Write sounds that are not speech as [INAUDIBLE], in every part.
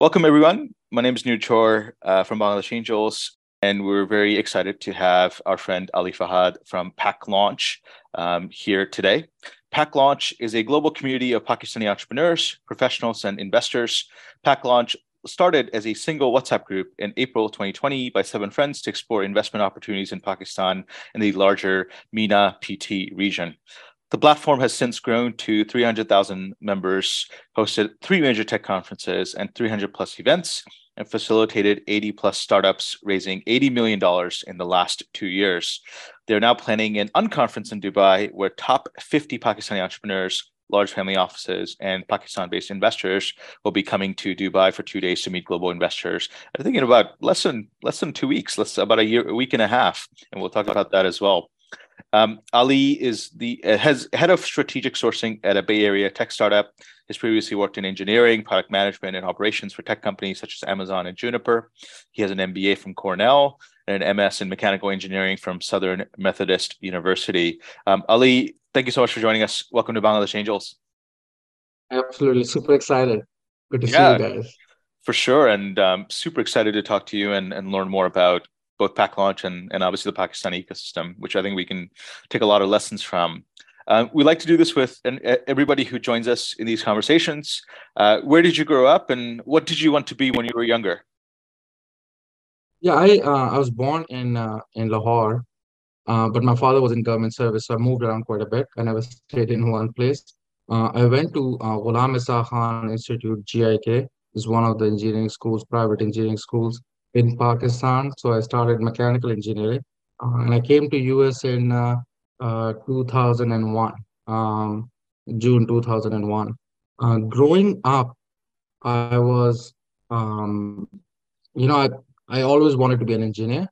Welcome, everyone. My name is Nur Chor uh, from Bangladesh Angels, and we're very excited to have our friend Ali Fahad from Pak Launch um, here today. Pak Launch is a global community of Pakistani entrepreneurs, professionals, and investors. Pak Launch started as a single WhatsApp group in April 2020 by seven friends to explore investment opportunities in Pakistan and the larger MENAPT region. The platform has since grown to 300,000 members, hosted three major tech conferences and 300 plus events, and facilitated 80 plus startups, raising $80 million in the last two years. They're now planning an unconference in Dubai where top 50 Pakistani entrepreneurs, large family offices, and Pakistan based investors will be coming to Dubai for two days to meet global investors. I think in about less than less than two weeks, less about a year, a week and a half. And we'll talk about that as well. Um, Ali is the uh, has head of strategic sourcing at a Bay Area tech startup. He's previously worked in engineering, product management, and operations for tech companies such as Amazon and Juniper. He has an MBA from Cornell and an MS in mechanical engineering from Southern Methodist University. Um, Ali, thank you so much for joining us. Welcome to Bangladesh Angels. Absolutely, super excited. Good to yeah, see you guys. For sure, and um, super excited to talk to you and, and learn more about both Pak Launch and, and obviously the Pakistani ecosystem, which I think we can take a lot of lessons from. Uh, we like to do this with and everybody who joins us in these conversations. Uh, where did you grow up, and what did you want to be when you were younger? Yeah, I uh, I was born in uh, in Lahore, uh, but my father was in government service, so I moved around quite a bit. And I never stayed in one place. Uh, I went to uh, Ghulam Ishaq Khan Institute, GIK, is one of the engineering schools, private engineering schools in Pakistan. So I started mechanical engineering, uh, and I came to US in uh, uh, 2001, um, June 2001. Uh, growing up, I was, um, you know, I, I always wanted to be an engineer,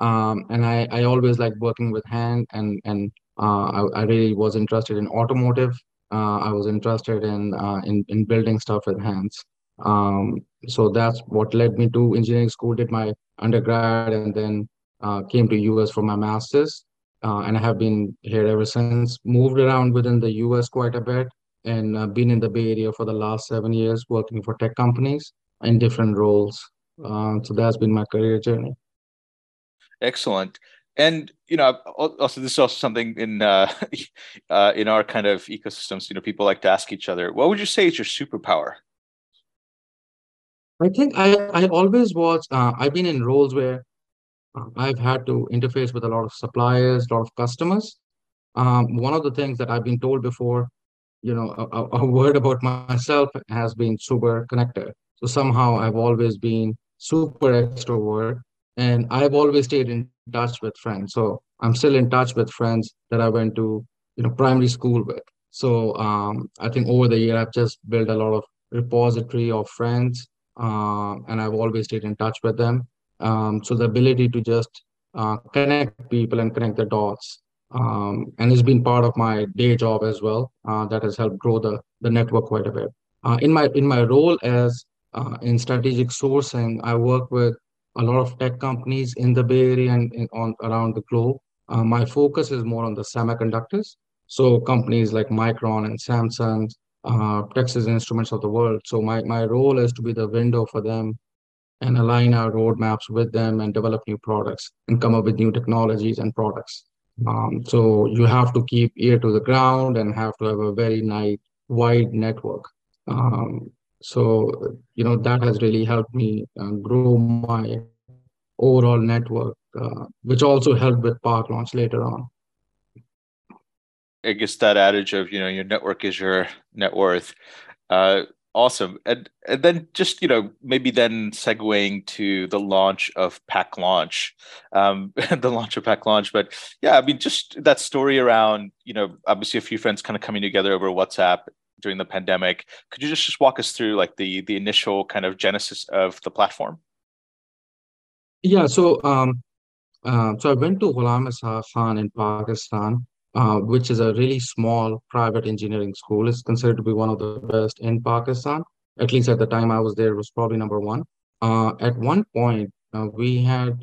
um, and I, I always liked working with hand, and and uh, I, I really was interested in automotive. Uh, I was interested in in in building stuff with hands. Um, so that's what led me to engineering school, did my undergrad, and then uh, came to US for my master's. Uh, and I have been here ever since. Moved around within the US quite a bit, and uh, been in the Bay Area for the last seven years, working for tech companies in different roles. Uh, so that's been my career journey. Excellent. And you know, also this is also something in uh, [LAUGHS] uh, in our kind of ecosystems. You know, people like to ask each other, "What would you say is your superpower?" I think I, I always was, uh, I've been in roles where uh, I've had to interface with a lot of suppliers, a lot of customers. Um, one of the things that I've been told before, you know, a, a word about myself has been super connected. So somehow I've always been super extrovert and I've always stayed in touch with friends. So I'm still in touch with friends that I went to, you know, primary school with. So um, I think over the year, I've just built a lot of repository of friends uh, and I've always stayed in touch with them. Um, so the ability to just uh, connect people and connect the dots, um, and it's been part of my day job as well. Uh, that has helped grow the the network quite a bit. Uh, in my in my role as uh, in strategic sourcing, I work with a lot of tech companies in the Bay Area and in, on around the globe. Uh, my focus is more on the semiconductors. So companies like Micron and Samsung, uh, Texas Instruments of the world. So my, my role is to be the window for them and align our roadmaps with them and develop new products and come up with new technologies and products. Um, so you have to keep ear to the ground and have to have a very nice wide network. Um, so you know that has really helped me uh, grow my overall network, uh, which also helped with Pak Launch later on. I guess that adage of you know your network is your net worth. Uh, awesome, and and then just you know maybe then segueing to the launch of Pak Launch, um, [LAUGHS] the launch of Pak Launch. But yeah, I mean just that story around you know obviously a few friends kind of coming together over WhatsApp during the pandemic. Could you just just walk us through like the the initial kind of genesis of the platform? Yeah, so um, uh, so I went to Ghulam Khan in Pakistan uh, which is a really small private engineering school. It's considered to be one of the best in Pakistan. At least at the time I was there, it was probably number one. Uh, at one point, uh, we had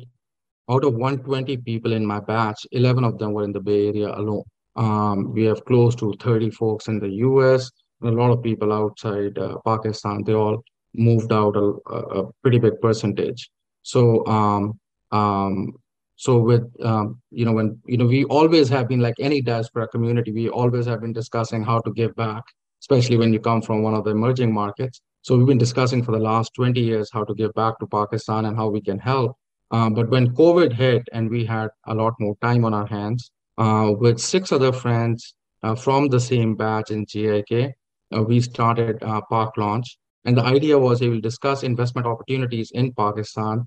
out of 120 people in my batch, 11 of them were in the Bay Area alone. Um, we have close to 30 folks in the US, a lot of people outside uh, Pakistan. They all moved out a, a pretty big percentage. So um, um, so with um, you know when you know we always have been like any diaspora community, we always have been discussing how to give back, especially when you come from one of the emerging markets. So we've been discussing for the last 20 years how to give back to Pakistan and how we can help. Um, but when COVID hit and we had a lot more time on our hands, uh, with six other friends uh, from the same batch in GIK, uh, we started uh, Pak Launch. And the idea was we will discuss investment opportunities in Pakistan.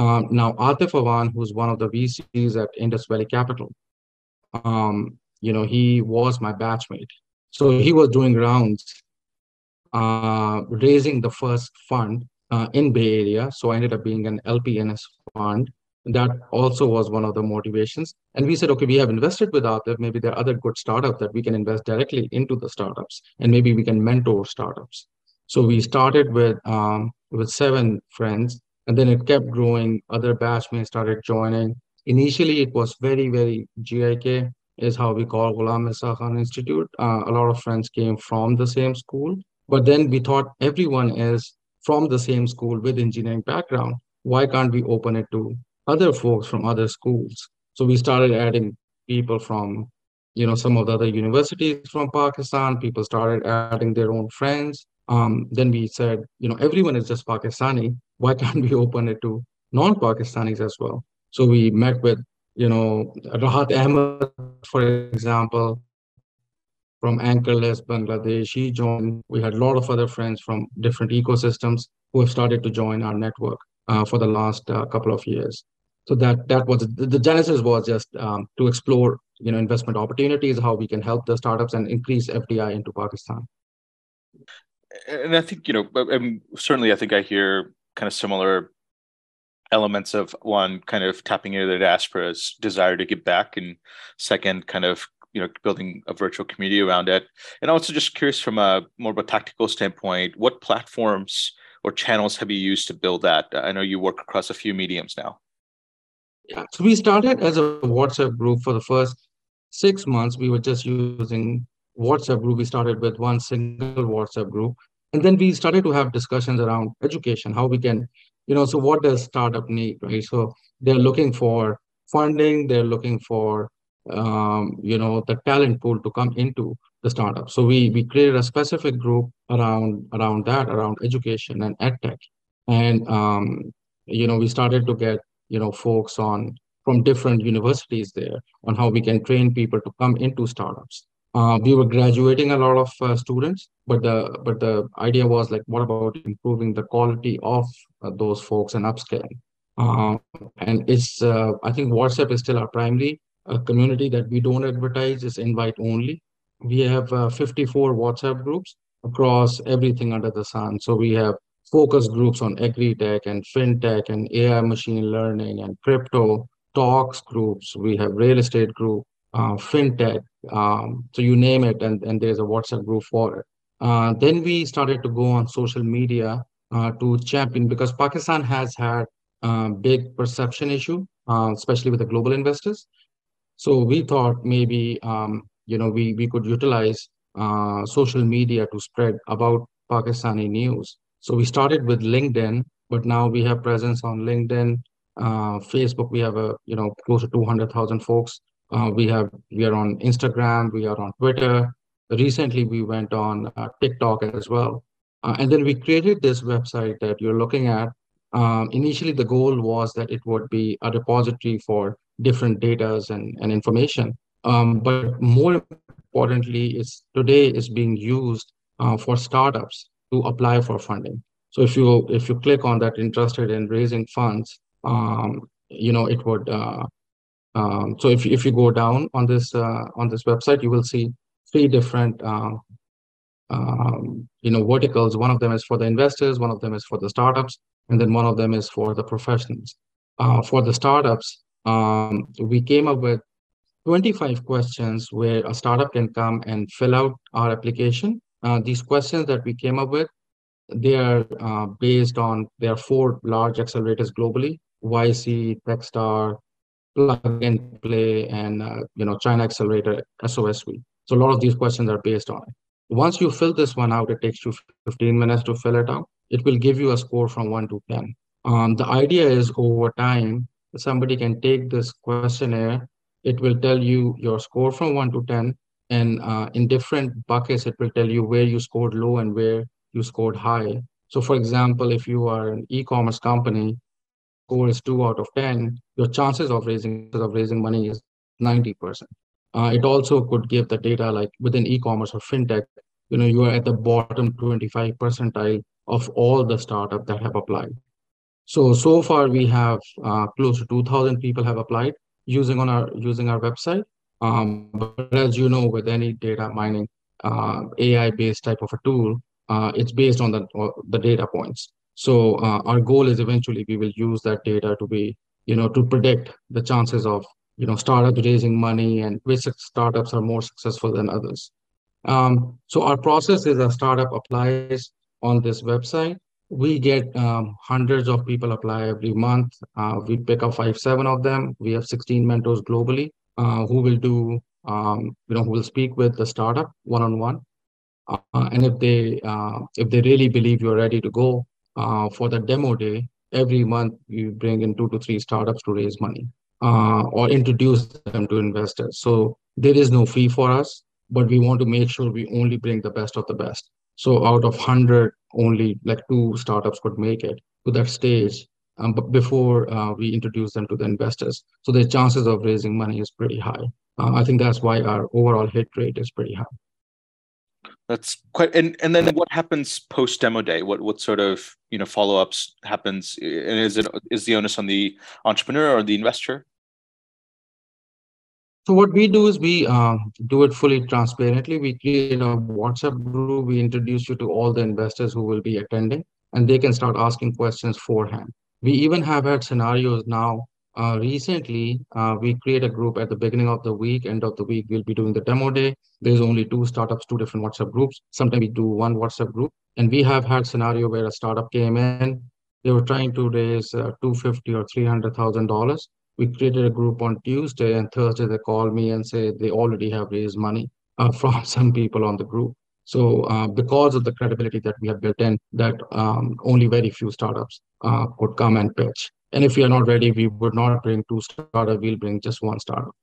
Um, now, Atif Awan, who's one of the VCs at Indus Valley Capital, um, you know, he was my batchmate. So he was doing rounds, uh, raising the first fund uh, in Bay Area. So I ended up being an LP in his fund. That also was one of the motivations. And we said, okay, we have invested with Atif. Maybe there are other good startups that we can invest directly into the startups, and maybe we can mentor startups. So we started with um, with seven friends, and then it kept growing. Other batchmates started joining. Initially, it was very, very GIK is how we call Ghulam Ishaq Khan Institute. Uh, a lot of friends came from the same school, but then we thought everyone is from the same school with engineering background. Why can't we open it to other folks from other schools? So we started adding people from, you know, some of the other universities from Pakistan. People started adding their own friends. Um, then we said, you know, everyone is just Pakistani. Why can't we open it to non-Pakistanis as well? So we met with, you know, Rahat Ahmed, for example, from Anchorless Bangladesh. He joined. We had a lot of other friends from different ecosystems who have started to join our network uh, for the last uh, couple of years. So that that was the, the genesis was just um, to explore you know investment opportunities, how we can help the startups and increase FDI into Pakistan. And I think you know, certainly I think I hear kind of similar elements of one kind of tapping into the diaspora's desire to give back and second kind of you know building a virtual community around it. And also just curious from a more of a tactical standpoint what platforms or channels have you used to build that? I know you work across a few mediums now. Yeah so we started as a whatsapp group for the first six months. We were just using whatsapp group we started with one single whatsapp group and then we started to have discussions around education how we can you know so what does startup need right so they're looking for funding they're looking for um, you know the talent pool to come into the startup. So we we created a specific group around around that, around education and edtech, and um, you know we started to get you know folks on from different universities there on how we can train people to come into startups. Uh, we were graduating a lot of uh, students, but the but the idea was like, what about improving the quality of uh, those folks and upscaling? Uh, and it's uh, I think WhatsApp is still our primary a community that we don't advertise is invite only. We have uh, 54 WhatsApp groups across everything under the sun. So we have focus groups on agri-tech and fintech and AI machine learning and crypto, talks groups. We have real estate group, uh, fintech. Um, so you name it, and, and there's a WhatsApp group for it. Uh, then we started to go on social media uh, to champion because Pakistan has had a uh, big perception issue, uh, especially with the global investors. So we thought maybe um, you know we we could utilize uh, social media to spread about Pakistani news. So we started with LinkedIn, but now we have presence on LinkedIn, Facebook. We have a you know close to two hundred thousand folks. Uh, we have we are on Instagram. We are on Twitter. Recently, we went on uh, TikTok as well, uh, and then we created this website that you're looking at. Um, initially, the goal was that it would be a repository for different data and, and information. Um, but more importantly, is today is being used uh, for startups to apply for funding. So if you if you click on that interested in raising funds, um, you know it would. Um, so if if you go down on this uh, on this website, you will see three different uh, um, you know verticals. One of them is for the investors, one of them is for the startups, and then one of them is for the professionals. Uh, for the startups, um, we came up with 25 questions where a startup can come and fill out our application. Uh, these questions that we came up with, they are uh, based on, there are four large accelerators globally, YC, Techstar, Plug and Play, and uh, you know China Accelerator, SOSV. So a lot of these questions are based on it. Once you fill this one out, it takes you 15 minutes to fill it out. it will give you a score from one to 10. Um, the idea is over time, somebody can take this questionnaire, it will tell you your score from one to 10, and uh, in different buckets, it will tell you where you scored low and where you scored high. So for example, if you are an e-commerce company, score is two out of 10, your chances of raising of raising money is 90%. Uh, it also could give the data like within e-commerce or fintech, you know, you are at the bottom 25 percentile of all the startups that have applied. So, so far we have uh, close to 2000 people have applied using on our using our website. Um, but as you know, with any data mining, uh, AI-based type of a tool, uh, it's based on the, the data points. So uh, our goal is eventually we will use that data to be, you know, to predict the chances of, you know, startups raising money and which startups are more successful than others. Um, so our process is a startup applies on this website. We get um, hundreds of people apply every month. Uh, we pick up five, seven of them. We have 16 mentors globally uh, who will do, um, you know, who will speak with the startup one-on-one. Uh, and if they uh, if they really believe you're ready to go uh, for the demo day, every month you bring in two to three startups to raise money uh, or introduce them to investors. So there is no fee for us, but we want to make sure we only bring the best of the best. So out of 100, only like two startups could make it to that stage um, but before uh, we introduce them to the investors. So the chances of raising money is pretty high. Uh, I think that's why our overall hit rate is pretty high. That's quite and and then what happens post demo day? What what sort of you know follow ups happens? And is it is the onus on the entrepreneur or the investor? So what we do is we uh, do it fully transparently. We create a WhatsApp group. We introduce you to all the investors who will be attending, and they can start asking questions beforehand. We even have had scenarios now uh, recently, uh, we create a group at the beginning of the week, end of the week, we'll be doing the demo day. There's only two startups, two different WhatsApp groups. Sometimes we do one WhatsApp group. And we have had scenario where a startup came in, they were trying to raise uh, 250 or $300,000. We created a group on Tuesday and Thursday, they call me and say they already have raised money uh, [LAUGHS] from some people on the group. So uh, because of the credibility that we have built in, that um, only very few startups uh, could come and pitch. And if we are not ready, we would not bring two startup. We'll bring just one startup.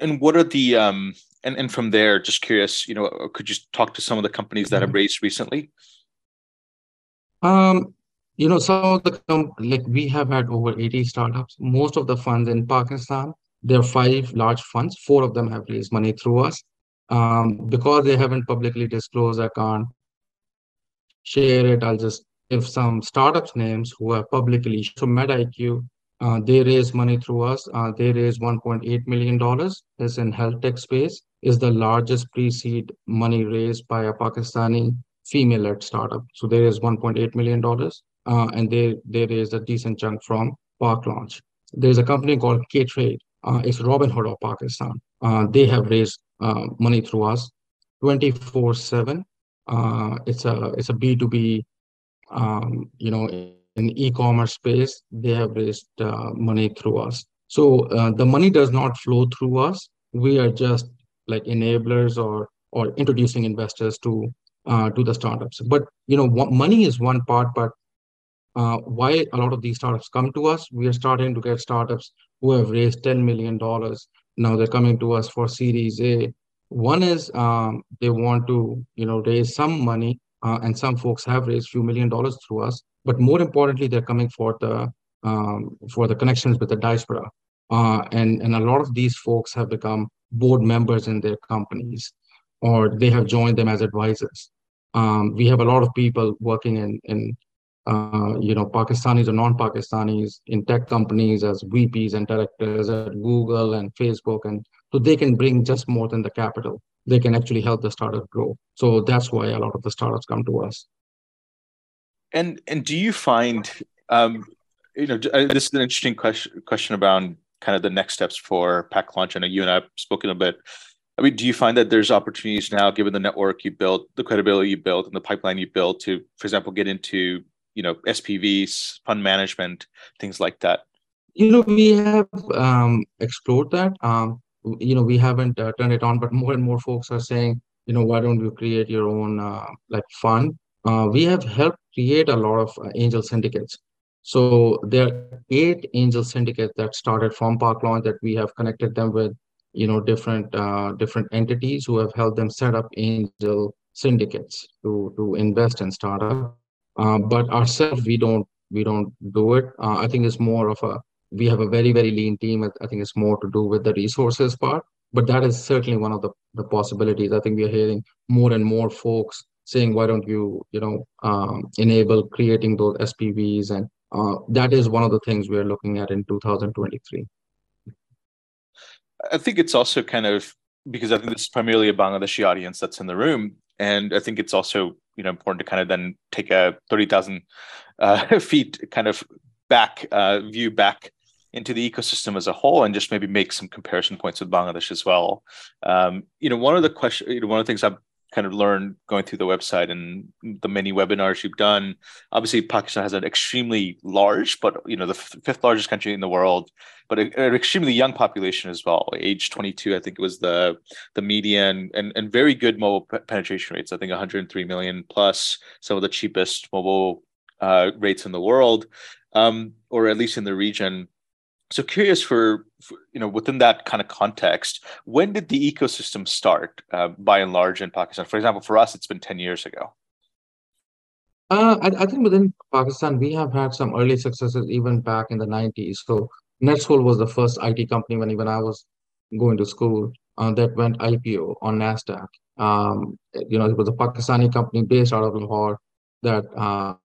And what are the um and and from there, just curious, you know, could you talk to some of the companies that have mm-hmm. raised recently? Um, you know, some of the com- like we have had over 80 startups. Most of the funds in Pakistan, there are five large funds. Four of them have raised money through us. Um, because they haven't publicly disclosed, I can't share it. I'll just if some startups names who are publicly so MedIQ, uh, they raise money through us. Uh, they raise 1.8 million dollars. Is in health tech space. Is the largest pre-seed money raised by a Pakistani female-led startup. So there is 1.8 million dollars, uh, and they they raised a decent chunk from Pak Launch. There's a company called K Trade. Uh, it's Robinhood of Pakistan. Uh, they have raised uh, money through us, 24/7. it's a it's a B2B um, you know, in e-commerce space, they have raised uh, money through us. So uh, the money does not flow through us. We are just like enablers or or introducing investors to uh, to the startups. But you know, money is one part, but uh, why a lot of these startups come to us? We are starting to get startups who have raised ten million dollars. Now they're coming to us for Series A. One is um, they want to you know raise some money uh, and some folks have raised a few million dollars through us. But more importantly, they're coming for the um, for the connections with the diaspora, uh, and and a lot of these folks have become board members in their companies, or they have joined them as advisors. Um, we have a lot of people working in in uh, you know Pakistanis or non-Pakistanis in tech companies as VPs and directors at Google and Facebook, and so they can bring just more than the capital they can actually help the startup grow. So that's why a lot of the startups come to us. And and do you find um, you know uh, this is an interesting question question about kind of the next steps for Pak Launch. I know you and I have spoken a bit. I mean, do you find that there's opportunities now, given the network you built, the credibility you built, and the pipeline you built, to, for example, get into you know SPVs, fund management, things like that? You know, we have um, explored that. Um, you know, we haven't uh, turned it on, but more and more folks are saying, you know, why don't you create your own uh, like fund? Uh, we have helped create a lot of uh, angel syndicates. So there are eight angel syndicates that started from Pak Launch that we have connected them with, you know, different uh, different entities who have helped them set up angel syndicates to to invest in startup. Uh, but ourselves, we don't we don't do it. I think it's more of a we have a very very lean team. I think it's more to do with the resources part. But that is certainly one of the the possibilities. I think we are hearing more and more folks saying, why don't you you know um, enable creating those SPVs and uh, that is one of the things we're looking at in 2023. I think it's also kind of because I think this is primarily a Bangladeshi audience that's in the room, and I think it's also you know important to kind of then take a thirty thousand uh, [LAUGHS] feet kind of back uh, view back into the ecosystem as a whole and just maybe make some comparison points with Bangladesh as well. Um, you know, one of the question, you know, one of the things I've kind of learned going through the website and the many webinars you've done. Obviously, Pakistan has an extremely large, but you know, the f- fifth largest country in the world, but a, an extremely young population as well. Age 22, I think it was the the median, and and very good mobile p- penetration rates. I think 103 million plus, some of the cheapest mobile uh, rates in the world, um, or at least in the region. So curious for, for, you know within that kind of context, when did the ecosystem start uh, by and large in Pakistan? For example, for us, it's been ten years ago. Uh, I, I, think within Pakistan, we have had some early successes even back in the 90s. So NetSol was the first IT company when even I was going to school uh, that went IPO on NASDAQ. Um, you know, it was a Pakistani company based out of Lahore that, um,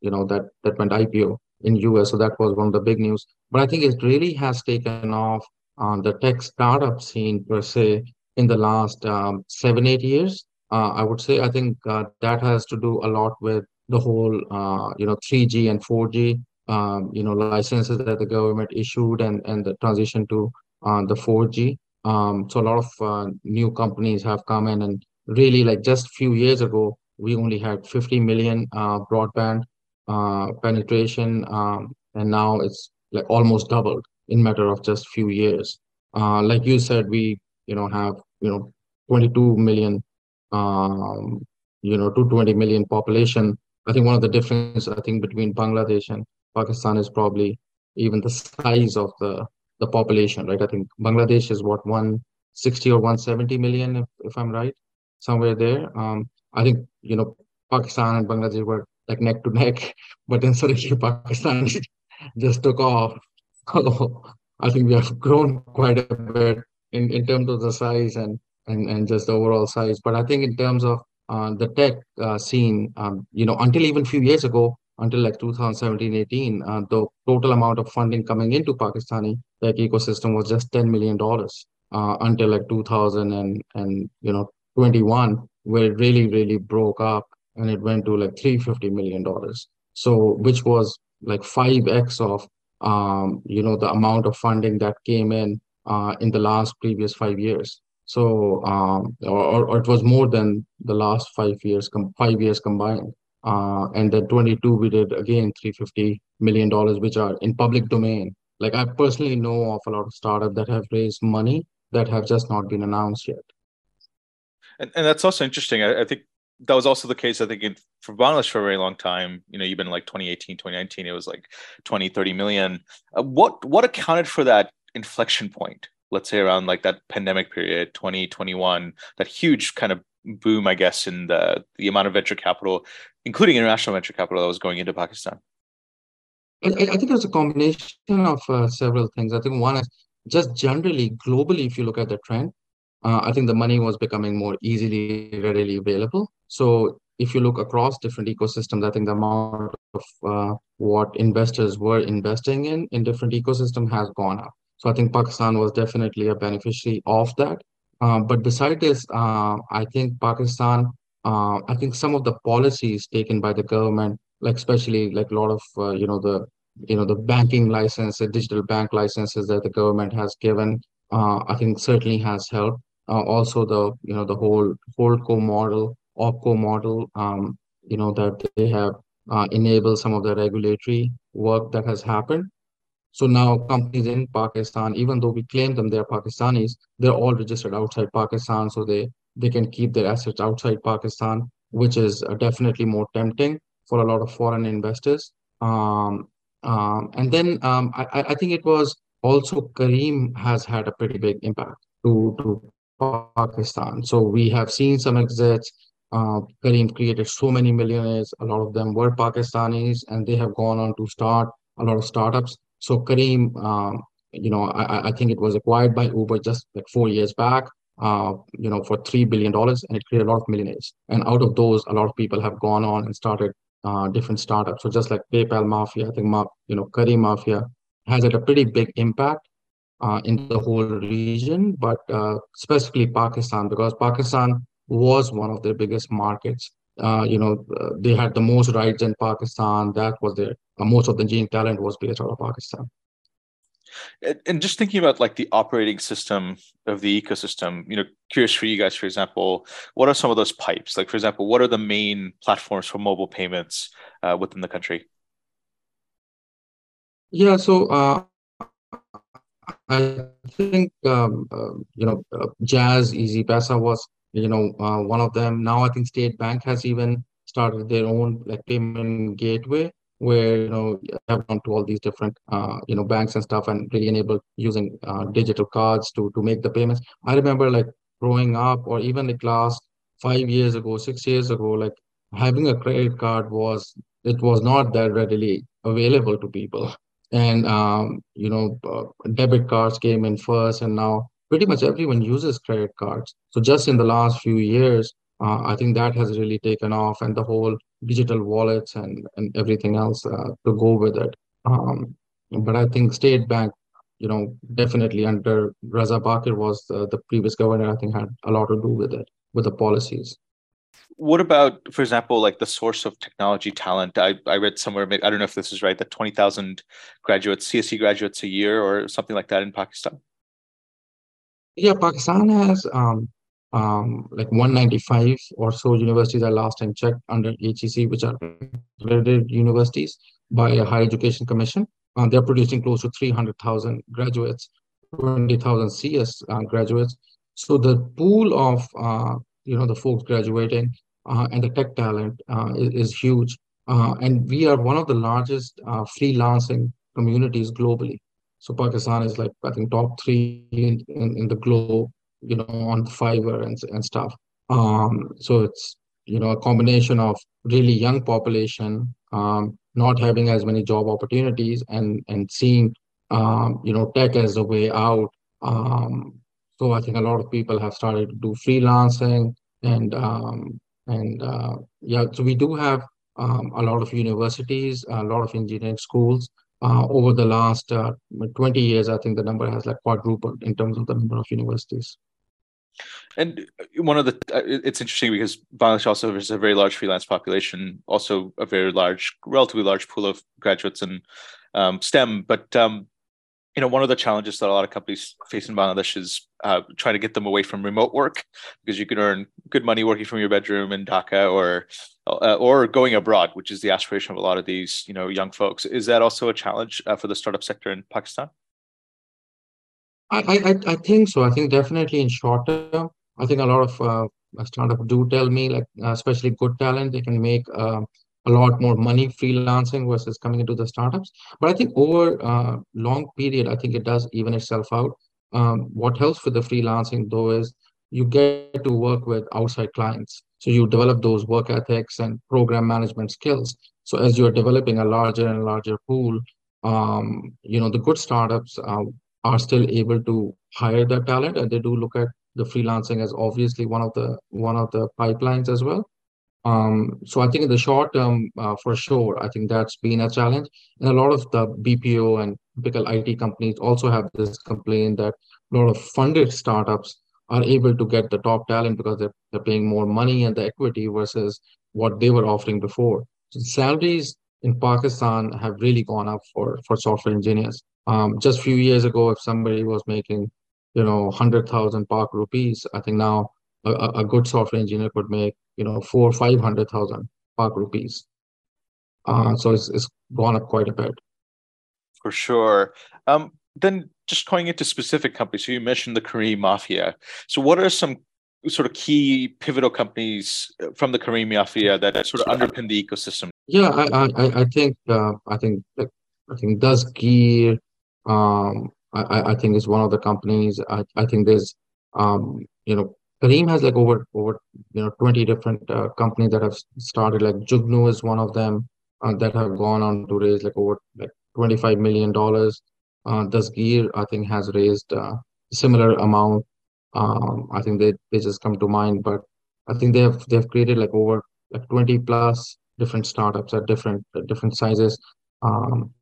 you know, that, that went IPO in US. So that was one of the big news. But I think it really has taken off on the tech startup scene per se in the last um, seven, eight years. Uh, I would say I think uh, that has to do a lot with the whole, uh, you know, 3G and 4G, um, you know, licenses that the government issued and, and the transition to uh, the 4G. Um, so a lot of uh, new companies have come in and really like just a few years ago, we only had 50 million uh, broadband uh, penetration, um, and now it's like almost doubled in matter of just few years. Uh, like you said, we you know have you know 22 million, um, you know 220 million population. I think one of the difference I think between Bangladesh and Pakistan is probably even the size of the the population, right? I think Bangladesh is what 160 or 170 million, if, if I'm right, somewhere there. Um, I think you know Pakistan and Bangladesh were like neck to neck, but then suddenly [LAUGHS] Pakistan just took off. So I think we have grown quite a bit in, in terms of the size and, and, and just the overall size. But I think in terms of uh, the tech uh, scene, um, you know, until even a few years ago, until like 2017, 18, uh, the total amount of funding coming into Pakistani tech ecosystem was just $10 million uh, until like 2000 and, and, you know, 21, where it really, really broke up and it went to like 350 million dollars. So which was like 5x of um, you know the amount of funding that came in uh, in the last previous five years. So um, or, or, it was more than the last five years com- five years combined. Uh, and then 22 we did again 350 million dollars which are in public domain. Like i personally know of a lot of startups that have raised money that have just not been announced yet. And, and that's also interesting. I, I think that was also the case, I think, in, for Bangladesh for a very long time. You know, even like 2018, 2019, it was like 20, 30 million. Uh, what what accounted for that inflection point? Let's say around like that pandemic period, 2021, that huge kind of boom, I guess, in the the amount of venture capital, including international venture capital that was going into Pakistan. I, I think it's a combination of uh, several things. I think one is just generally globally, if you look at the trend, uh, I think the money was becoming more easily readily available. So if you look across different ecosystems, I think the amount of uh, what investors were investing in in different ecosystem has gone up. So I think Pakistan was definitely a beneficiary of that. Uh, but beside this, uh, I think Pakistan, uh, I think some of the policies taken by the government, like especially like a lot of uh, you know the you know the banking license, the digital bank licenses that the government has given, uh, I think certainly has helped. Also the you know the whole holdco model OpCo model, um, you know, that they have uh, enabled some of the regulatory work that has happened. So now companies in Pakistan, even though we claim them they're Pakistanis, they're all registered outside Pakistan, so they they can keep their assets outside Pakistan, which is uh, definitely more tempting. for a lot of foreign investors. Um, um, and then um, I, I think it was also Careem has had a pretty big impact to, to Pakistan. So we have seen some exits. Uh, Careem created so many millionaires. A lot of them were Pakistanis, and they have gone on to start a lot of startups. So Careem, um, you know, I, I think it was acquired by Uber just like four years back. Uh, you know, for three billion dollars, and it created a lot of millionaires. And out of those, a lot of people have gone on and started uh, different startups. So just like PayPal Mafia, I think you know, Careem Mafia has had a pretty big impact uh, in the whole region, but uh, specifically Pakistan, because Pakistan was one of their biggest markets. Uh, you know, uh, they had the most rights in Pakistan. That was their uh, most of the engineering talent was based out of Pakistan. And just thinking about like the operating system of the ecosystem, you know, curious for you guys, for example, what are some of those pipes? Like, for example, what are the main platforms for mobile payments uh, within the country? Yeah, so uh, I think um, uh, you know uh, Jazz Easypaisa was you know uh, one of them. Now I think State Bank has even started their own like payment gateway where you know have gone to all these different uh, you know banks and stuff and really enable using uh, digital cards to to make the payments. I remember like growing up or even like last five years ago, six years ago, like having a credit card was it was not that readily available to people and um, you know uh, debit cards came in first and now pretty much everyone uses credit cards. So just in the last few years uh, i think that has really taken off and the whole digital wallets and, and everything else uh, to go with it. Um, but i think state bank you know definitely under Reza Baqir was the, the previous governor i think had a lot to do with it with the policies what about, for example, like the source of technology talent? I, I read somewhere, I don't know if this is right, that 20,000 graduates, CSE graduates a year or something like that in Pakistan? Yeah, Pakistan has um, um, like 195 or so universities I last time checked under HEC, which are accredited universities by a higher education commission. Uh, they're producing close to 300,000 graduates, 20,000 CS uh, graduates. So the pool of uh, you know the folks graduating and the tech talent uh, is, is, huge. Uh, and we are one of the largest freelancing communities globally. So Pakistan is like, I think, top three in, in, in the globe, you know, on Fiverr and, and stuff. Um, so it's, you know, a combination of really young population, um, not having as many job opportunities and, and seeing, um, you know, tech as a way out. Um, so I think a lot of people have started to do freelancing and um, and uh, yeah, so we do have um, a lot of universities, a lot of engineering schools. Uh, over the last uh, 20 years, I think the number has like quadrupled in terms of the number of universities. And one of the, uh, it's interesting because Bangladesh also has a very large freelance population, also a very large, relatively large pool of graduates in um, STEM. But um, you know, one of the challenges that a lot of companies face in Bangladesh is uh, trying to get them away from remote work because you can earn good money working from your bedroom in Dhaka or uh, or going abroad, which is the aspiration of a lot of these you know young folks. Is that also a challenge uh, for the startup sector in Pakistan? I, I I think so. I think definitely in short term, I think a lot of uh, startups do tell me like uh, especially good talent they can make uh, a lot more money freelancing versus coming into the startups. But I think over a uh, long period, I think it does even itself out. Um, what helps with the freelancing though is you get to work with outside clients. So you develop those work ethics and program management skills. So as you're developing a larger and larger pool, um, you know, the good startups uh, are still able to hire that talent and they do look at the freelancing as obviously one of the one of the pipelines as well. Um, so I think in the short term, uh, for sure, I think that's been a challenge. And a lot of the BPO and typical IT companies also have this complaint that a lot of funded startups are able to get the top talent because they're, they're paying more money and the equity versus what they were offering before. So salaries in Pakistan have really gone up for, for software engineers. Um, just a few years ago, if somebody was making, you know, 100,000 Pak rupees, I think now a, a good software engineer could make you know four five hundred thousand Pak rupees. Uh, so it's, it's gone up quite a bit. For sure. Um, then just going into specific companies, so you mentioned the Careem Mafia. So what are some sort of key pivotal companies from the Careem Mafia that sort of underpin the ecosystem? Yeah, I I, I think uh, I think I think Dastgyr, um, I, I think is one of the companies. I, I think there's um, you know Careem has like over over you know 20 different uh, companies that have started. Like Jugnu is one of them uh, that have gone on to raise like over like 25 million dollars. Uh, Dastgyr I think has raised uh, similar amount. Um, I think they they just come to mind, but I think they have they have created like over like 20 plus different startups at different different sizes. Um,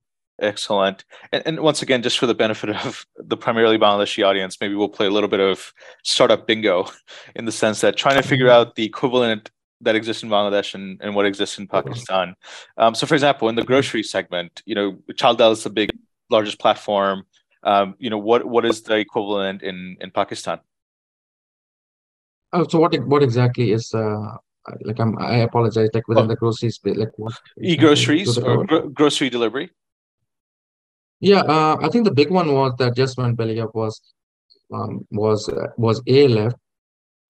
Excellent. And, and once again, just for the benefit of the primarily Bangladeshi audience, maybe we'll play a little bit of startup bingo in the sense that trying to figure out the equivalent that exists in Bangladesh and, and what exists in Pakistan. Um, so, for example, in the grocery segment, you know, Chaldal is the big, largest platform. Um, you know, what what is the equivalent in in Pakistan? Oh, so what what exactly is uh, like? I'm I apologize. Like within oh. the grocery space, like what? E-groceries or gro- grocery delivery. Yeah, uh, I think the big one was that just when belly up was um, was uh, was Airlift.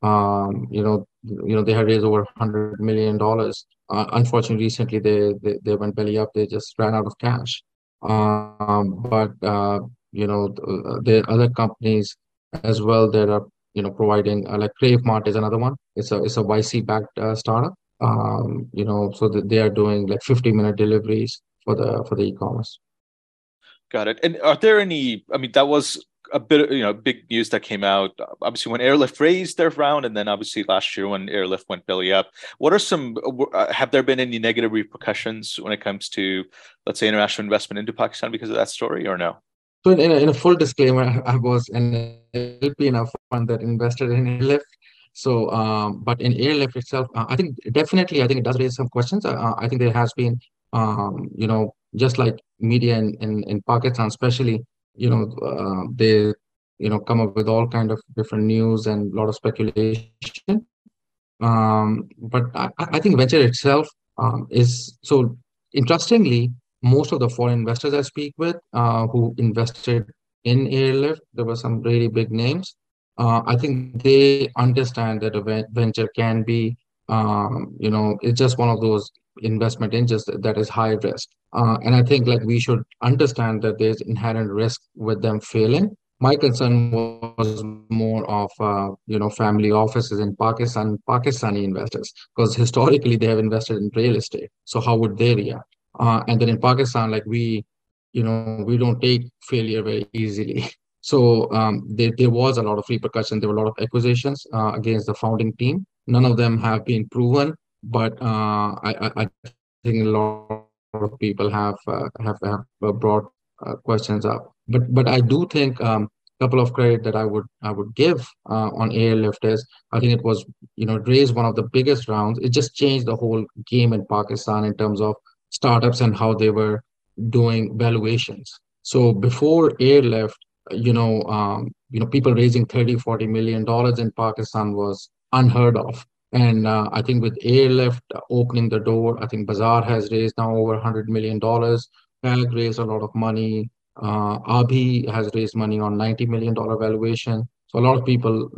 Um, you know, you know they had raised over hundred million dollars. Uh, unfortunately, recently they, they they went belly up. They just ran out of cash. Um, but uh, you know, uh, there are other companies as well that are you know providing uh, like Cravemart is another one. It's a it's a YC backed uh, startup. Um, you know, so they are doing like fifty minute deliveries for the for the e-commerce. Got it. And are there any? I mean, that was a bit, you know, big news that came out. Obviously, when Airlift raised their round, and then obviously last year when Airlift went belly up. What are some? Uh, have there been any negative repercussions when it comes to, let's say, international investment into Pakistan because of that story, or no? So, in a, in a full disclaimer, [LAUGHS] I was an LP in a fund that invested in Airlift. So, um, but in Airlift itself, uh, I think definitely, I think it does raise some questions. Uh, I think there has been, um, you know, just like media in, in, in Pakistan, especially, you know, uh, they, you know, come up with all kind of different news and a lot of speculation. Um, but I, I think venture itself um, is so interestingly, most of the foreign investors I speak with uh, who invested in Airlift, there were some really big names. Uh, I think they understand that a venture can be, um, you know, it's just one of those investment engines that is high risk. Uh, and I think like we should understand that there's inherent risk with them failing. My concern was more of uh, you know family offices in Pakistan, Pakistani investors, because historically they have invested in real estate. So how would they react? Uh, and then in Pakistan, like we, you know, we don't take failure very easily. [LAUGHS] So um, there, there was a lot of repercussions. There were a lot of accusations uh, against the founding team. None of them have been proven but uh, I, I think a lot of people have uh, have, have brought uh, questions up. But but I do think a um, couple of credit that I would I would give uh, on Airlift is I think it was you know raised one of the biggest rounds. It just changed the whole game in Pakistan in terms of startups and how they were doing valuations. So before Airlift, you know, um, you know, people raising 30, 40 million dollars in Pakistan was unheard of. And uh, I think with Airlift opening the door, I think Bazaar has raised now over $100 million. PAG raised a lot of money. Uh, Abhi has raised money on $90 million valuation. So a lot of people,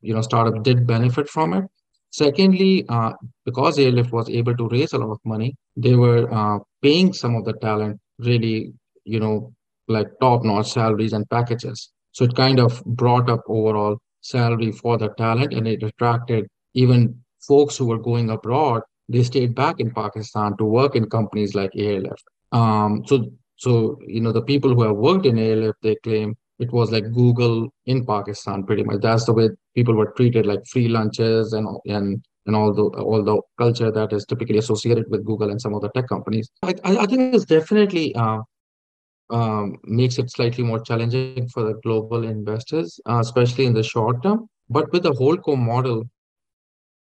you know, startup did benefit from it. Secondly, uh, because Airlift was able to raise a lot of money, they were uh, paying some of the talent really, you know, like top-notch salaries and packages. So it kind of brought up overall salary for the talent and it attracted even folks who were going abroad, they stayed back in Pakistan to work in companies like Airlift. Um, so, so you know, the people who have worked in Airlift, they claim it was like Google in Pakistan, pretty much. That's the way people were treated, like free lunches and and and all the all the culture that is typically associated with Google and some of the tech companies. I I think it's definitely. Uh, um, makes it slightly more challenging for the global investors, uh, especially in the short term. But with the Holdco model,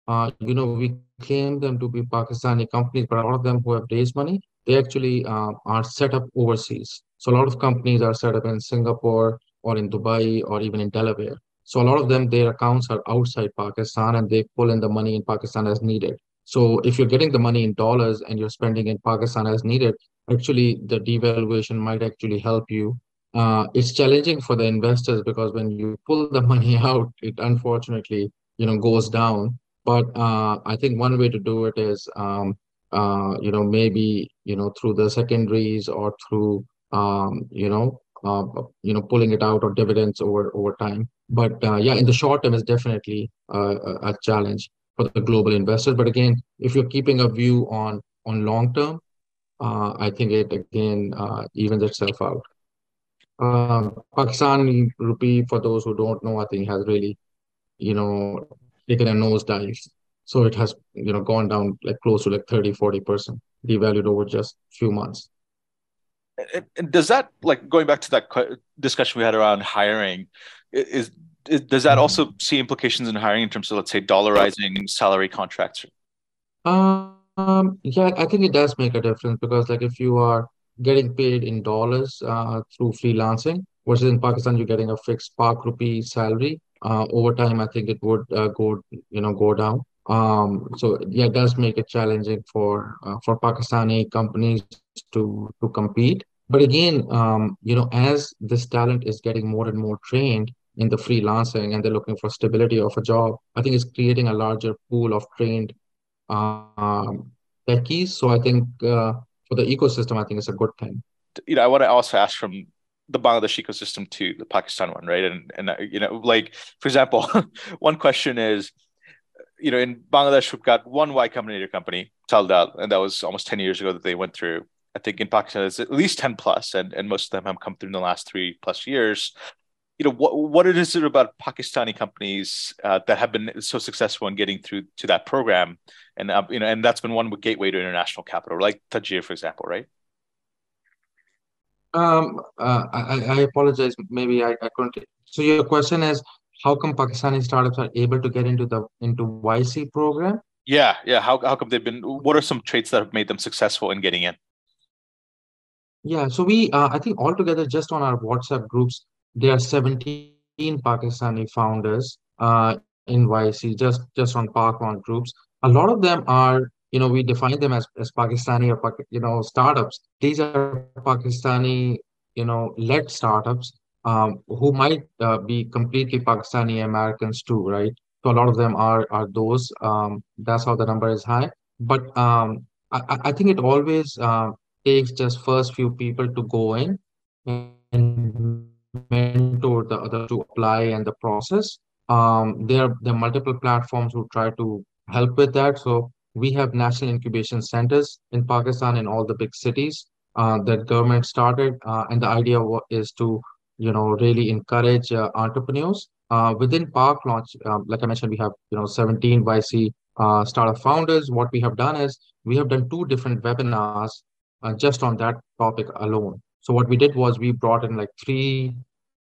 uh, you know, we claim them to be Pakistani companies, but a lot of them who have raised money, they actually uh, are set up overseas. So a lot of companies are set up in Singapore or in Dubai or even in Delaware. So a lot of them, their accounts are outside Pakistan and they pull in the money in Pakistan as needed. So if you're getting the money in dollars and you're spending in Pakistan as needed, actually the devaluation might actually help you. Uh, it's challenging for the investors because when you pull the [LAUGHS] money out, it unfortunately you know goes down. But uh, I think one way to do it is um, uh, you know maybe you know through the secondaries or through um, you know uh, you know pulling it out or dividends over over time. But uh, yeah, in the short term, is definitely a, a challenge for the global investors. But again, if you're keeping a view on on long term, uh, I think it again uh, evens itself out. Uh, Pakistani rupee, for those who don't know, I think has really, you know, taken a nosedive. So it has, you know, gone down like close to like 30, 40%, devalued over just a few months. And does that, like going back to that discussion we had around hiring, is, is does that also see implications in hiring in terms of, let's say, dollarizing salary contracts? Um, um, yeah, I think it does make a difference because like if you are getting paid in dollars uh, through freelancing versus in Pakistan you're getting a fixed Pak rupee salary, uh, over time I think it would uh, go you know go down. Um, so yeah, it does make it challenging for uh, for Pakistani companies to to compete. But again, um, you know, as this talent is getting more and more trained in the freelancing and they're looking for stability of a job, I think it's creating a larger pool of trained um, techies. So I think uh, for the ecosystem, I think it's a good thing. You know, I want to also ask from the Bangladesh ecosystem to the Pakistan one, right? And and uh, you know, like for example, [LAUGHS] one question is, you know, in Bangladesh we've got one Y Combinator company, Taldal, and that was almost ten years ago that they went through. I think in Pakistan it's at least ten plus, and and most of them have come through in the last three plus years you know what what is it about Pakistani companies uh, that have been so successful in getting through to that program, and uh, you know, and that's been one gateway to international capital, like Tajir, for example, right? Um, uh, I, I apologize. Maybe I, I couldn't. So your question is, how come Pakistani startups are able to get into the into YC program? Yeah, yeah. How how come they've been? What are some traits that have made them successful in getting in? Yeah, so we, uh, I think altogether, just on our WhatsApp groups, there are 17 Pakistani founders uh, in YC, just, just on Pak Launch groups. A lot of them are, you know, we define them as, as Pakistani or, you know, startups. These are Pakistani, you know, led startups um, who might uh, be completely Pakistani Americans too, right? So a lot of them are are those. Um, that's how the number is high. But um, I, I think it always uh, takes just first few people to go in and mentor the other to apply and the process. Um, there, there are multiple platforms who try to help with that. So we have national incubation centers in Pakistan in all the big cities uh, that government started, uh, and the idea is to, you know, really encourage uh, entrepreneurs. Uh, within Pak Launch, um, like I mentioned, we have you know 17 YC uh, startup founders. What we have done is we have done two different webinars uh, just on that topic alone. So what we did was we brought in like three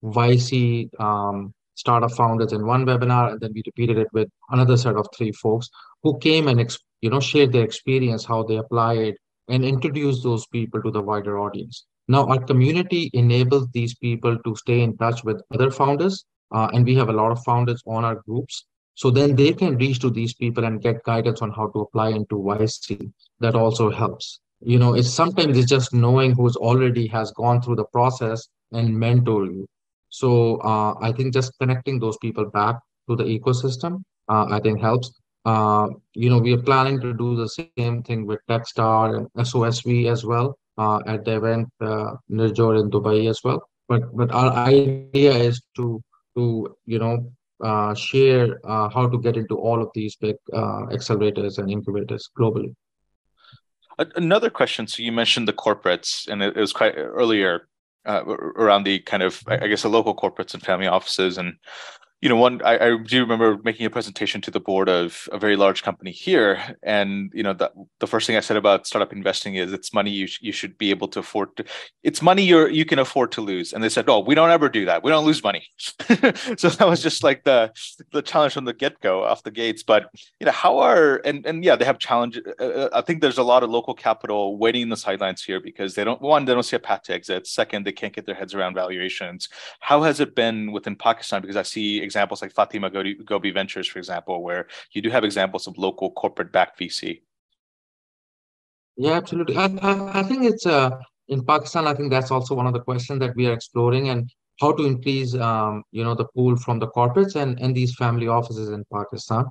YC um, startup founders in one webinar, and then we repeated it with another set of three folks who came and you know shared their experience, how they apply it, and introduced those people to the wider audience. Now, our community enables these people to stay in touch with other founders, uh, and we have a lot of founders on our groups. So then they can reach to these people and get guidance on how to apply into YC. That also helps you know it's sometimes it's just knowing who's already has gone through the process and mentor you. So uh, i think just connecting those people back to the ecosystem uh, i think helps. Uh, you know we are planning to do the same thing with techstar and sosv as well uh, at the event uh, Nirjhor in dubai as well. But but our idea is to to you know uh, share uh, how to get into all of these big uh, accelerators and incubators globally Another question. So you mentioned the corporates, and it, was quite earlier uh, around the kind of, I guess, the local corporates and family offices, and you know, one I, I, do remember making a presentation to the board of a very large company here, and you know, the, the first thing I said about startup investing is it's money you sh- you should be able to afford to. It's money you're you can afford to lose, and they said, "Oh, we don't ever do that. We don't lose money." [LAUGHS] so that was just like the the challenge from the get go off the gates. But you know, how are and and yeah, they have challenge. Uh, uh, I think there's a lot of local capital waiting in the sidelines here because they don't one they don't see a path to exit. Second, they can't get their heads around valuations. How has it been within Pakistan? Because I see examples like Fatima Gobi Ventures, for example, where you do have examples of local corporate backed VC. Yeah, absolutely. I, I, I think it's uh, in Pakistan. I think that's also one of the questions that we are exploring, and how to increase, um, you know, the pool from the corporates and, and these family offices in Pakistan.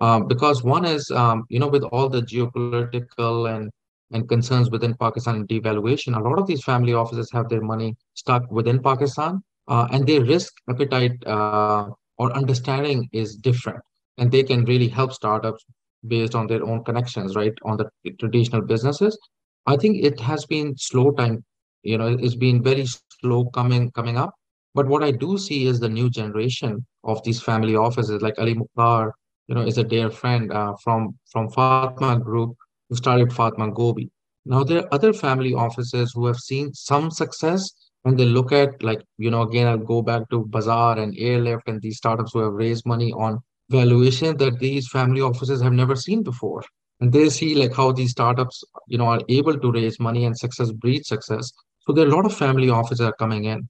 Um, because one is, um, you know, with all the geopolitical and and concerns within Pakistan and devaluation, a lot of these family offices have their money stuck within Pakistan, uh, and their risk appetite uh, or understanding is different, and they can really help startups based on their own connections, right, on the traditional businesses. I think it has been slow time, you know, it's been very slow coming coming up. But what I do see is the new generation of these family offices, like Ali Mukhtar, you know, is a dear friend uh, from from Fatima Group who started Fatima Gobi. Now there are other family offices who have seen some success and they look at like, you know, again, I'll go back to Bazaar and Airlift and these startups who have raised money on valuation that these family offices have never seen before. And they see like how these startups, you know, are able to raise money and success breeds success. So there are a lot of family offices are coming in.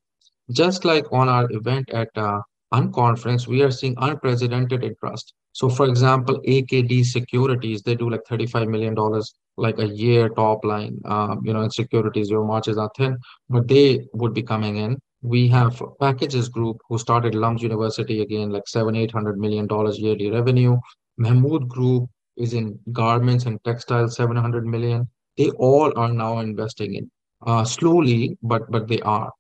Just like on our event at uh, Unconference, we are seeing unprecedented interest. So, for example, AKD Securities, they do like $35 million like a year top line, um, you know, in securities, your margins are thin, but they would be coming in. We have Packages Group who started Lums University again, like seven, eight hundred million dollars yearly revenue. Mahmood Group is in garments and textiles, 700 million. They all are now investing in uh, slowly, but but they are.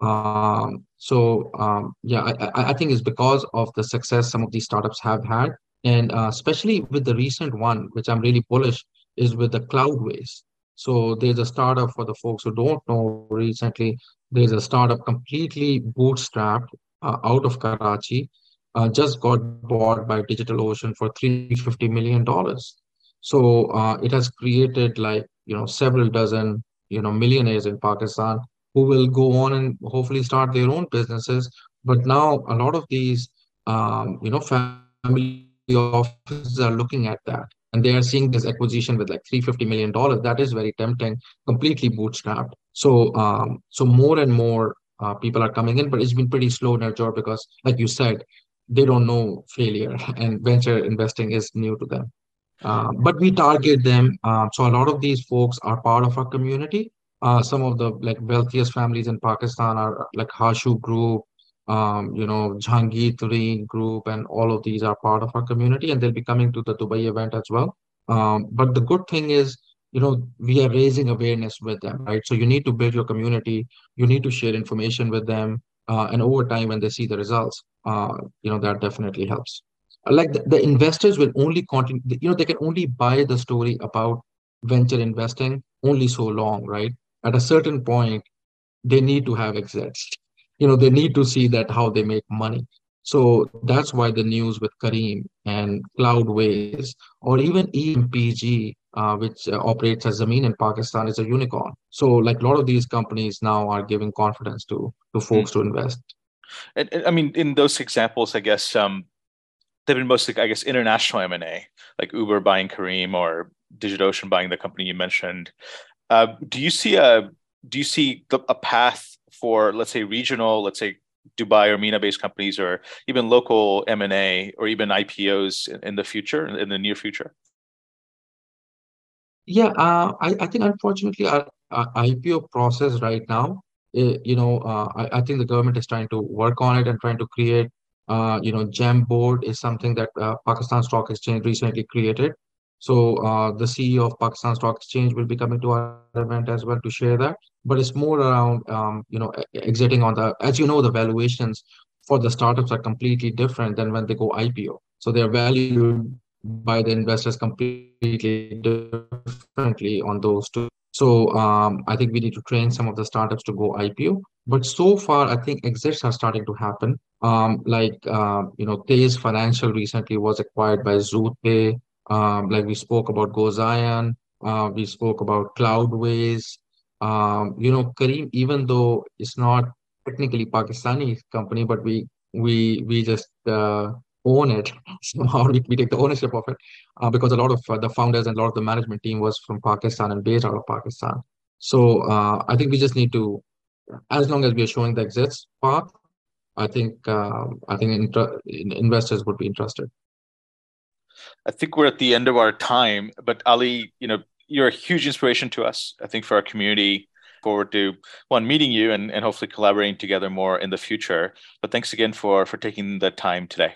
Um, so um, yeah, I, I think it's because of the success some of these startups have had, and uh, especially with the recent one, which I'm really bullish, is with the Cloudways. So there's a startup for the folks who don't know. Recently, there's a startup completely bootstrapped uh, out of Karachi, uh, just got bought by DigitalOcean for 350 million dollars. So uh, it has created like you know several dozen you know millionaires in Pakistan who will go on and hopefully start their own businesses. But now a lot of these, um, you know, family offices are looking at that and they are seeing this acquisition with like 350 million dollars. That is very tempting, completely bootstrapped. So, um, so more and more uh, people are coming in, but it's been pretty slow in our job because, like you said, they don't know failure, [LAUGHS] and venture investing is new to them. Uh, but we target them. Uh, so a lot of these folks are part of our community, uh, some of the like wealthiest families in Pakistan are like Hashoo Group, um, you know, Jahangir Tareen Group, and all of these are part of our community, and they'll be coming to the Dubai event as well. Um, but the good thing is, you know, we are raising awareness with them, right? So you need to build your community, you need to share information with them, uh, and over time, when they see the results, uh, you know, that definitely helps. Like the, the investors will only continue, you know, they can only buy the story about venture investing only so long, right? at a certain point, they need to have exits. You know, they need to see that how they make money. So that's why the news with Careem and Cloudways or even EMPG, uh, which uh, operates as Zameen in Pakistan, is a unicorn. So like a lot of these companies now are giving confidence to to folks mm. to invest. And, and, I mean, in those examples, I guess um, they've been mostly, I guess, international M and A, like Uber buying Careem or DigitalOcean buying the company you mentioned. Uh, do you see a do you see a path for let's say regional, let's say Dubai or MENA based companies, or even local M and A, or even IPOs in, the future, in the near future? Yeah, uh, I, I think unfortunately our, our, IPO process right now, eh, you know, uh, I, I think the government is trying to work on it and trying to create. Uh, you know, GEM board is something that uh, Pakistan Stock Exchange recently created so uh, the CEO of Pakistan Stock Exchange will be coming to our event as well to share that. But it's more around, um, you know, exiting on the, as you know, the valuations for the startups are completely different than when they go IPO. So they're valued by the investors completely differently on those two. So um, I think we need to train some of the startups to go IPO. But so far, I think exits are starting to happen. Um, like uh, you know, Tez Financial recently was acquired by ZoodPay. Um, like we spoke about GoZion, uh, we spoke about Cloudways. Um, you know, Careem, even though it's not technically Pakistani company, but we we we just uh, own it [LAUGHS] somehow. We, we take the ownership of it uh, because a lot of uh, the founders and a lot of the management team was from Pakistan and based out of Pakistan. So uh, I think we just need to, as long as we are showing the exits path, I think um, I think inter- investors would be interested. I think we're at the end of our time, but Ali, you know, you're a huge inspiration to us. I think for our community, forward to one meeting you and, and hopefully collaborating together more in the future. But thanks again for for taking the time today.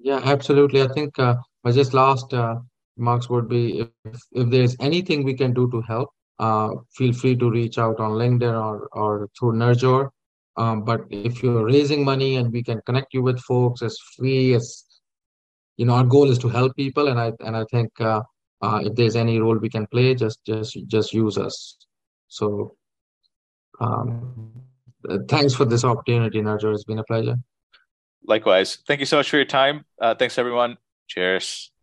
Yeah, absolutely. I think uh, my just last uh, marks would be if, if there's anything we can do to help, uh, feel free to reach out on LinkedIn or, or through Nirjhor. Um, but if you're raising money and we can connect you with folks as free as, you know, our goal is to help people. And I, and I think uh, uh, if there's any role we can play, just, just, just use us. So um, thanks for this opportunity, Nirjhor. It's been a pleasure. Likewise. Thank you so much for your time. Uh, thanks, everyone. Cheers.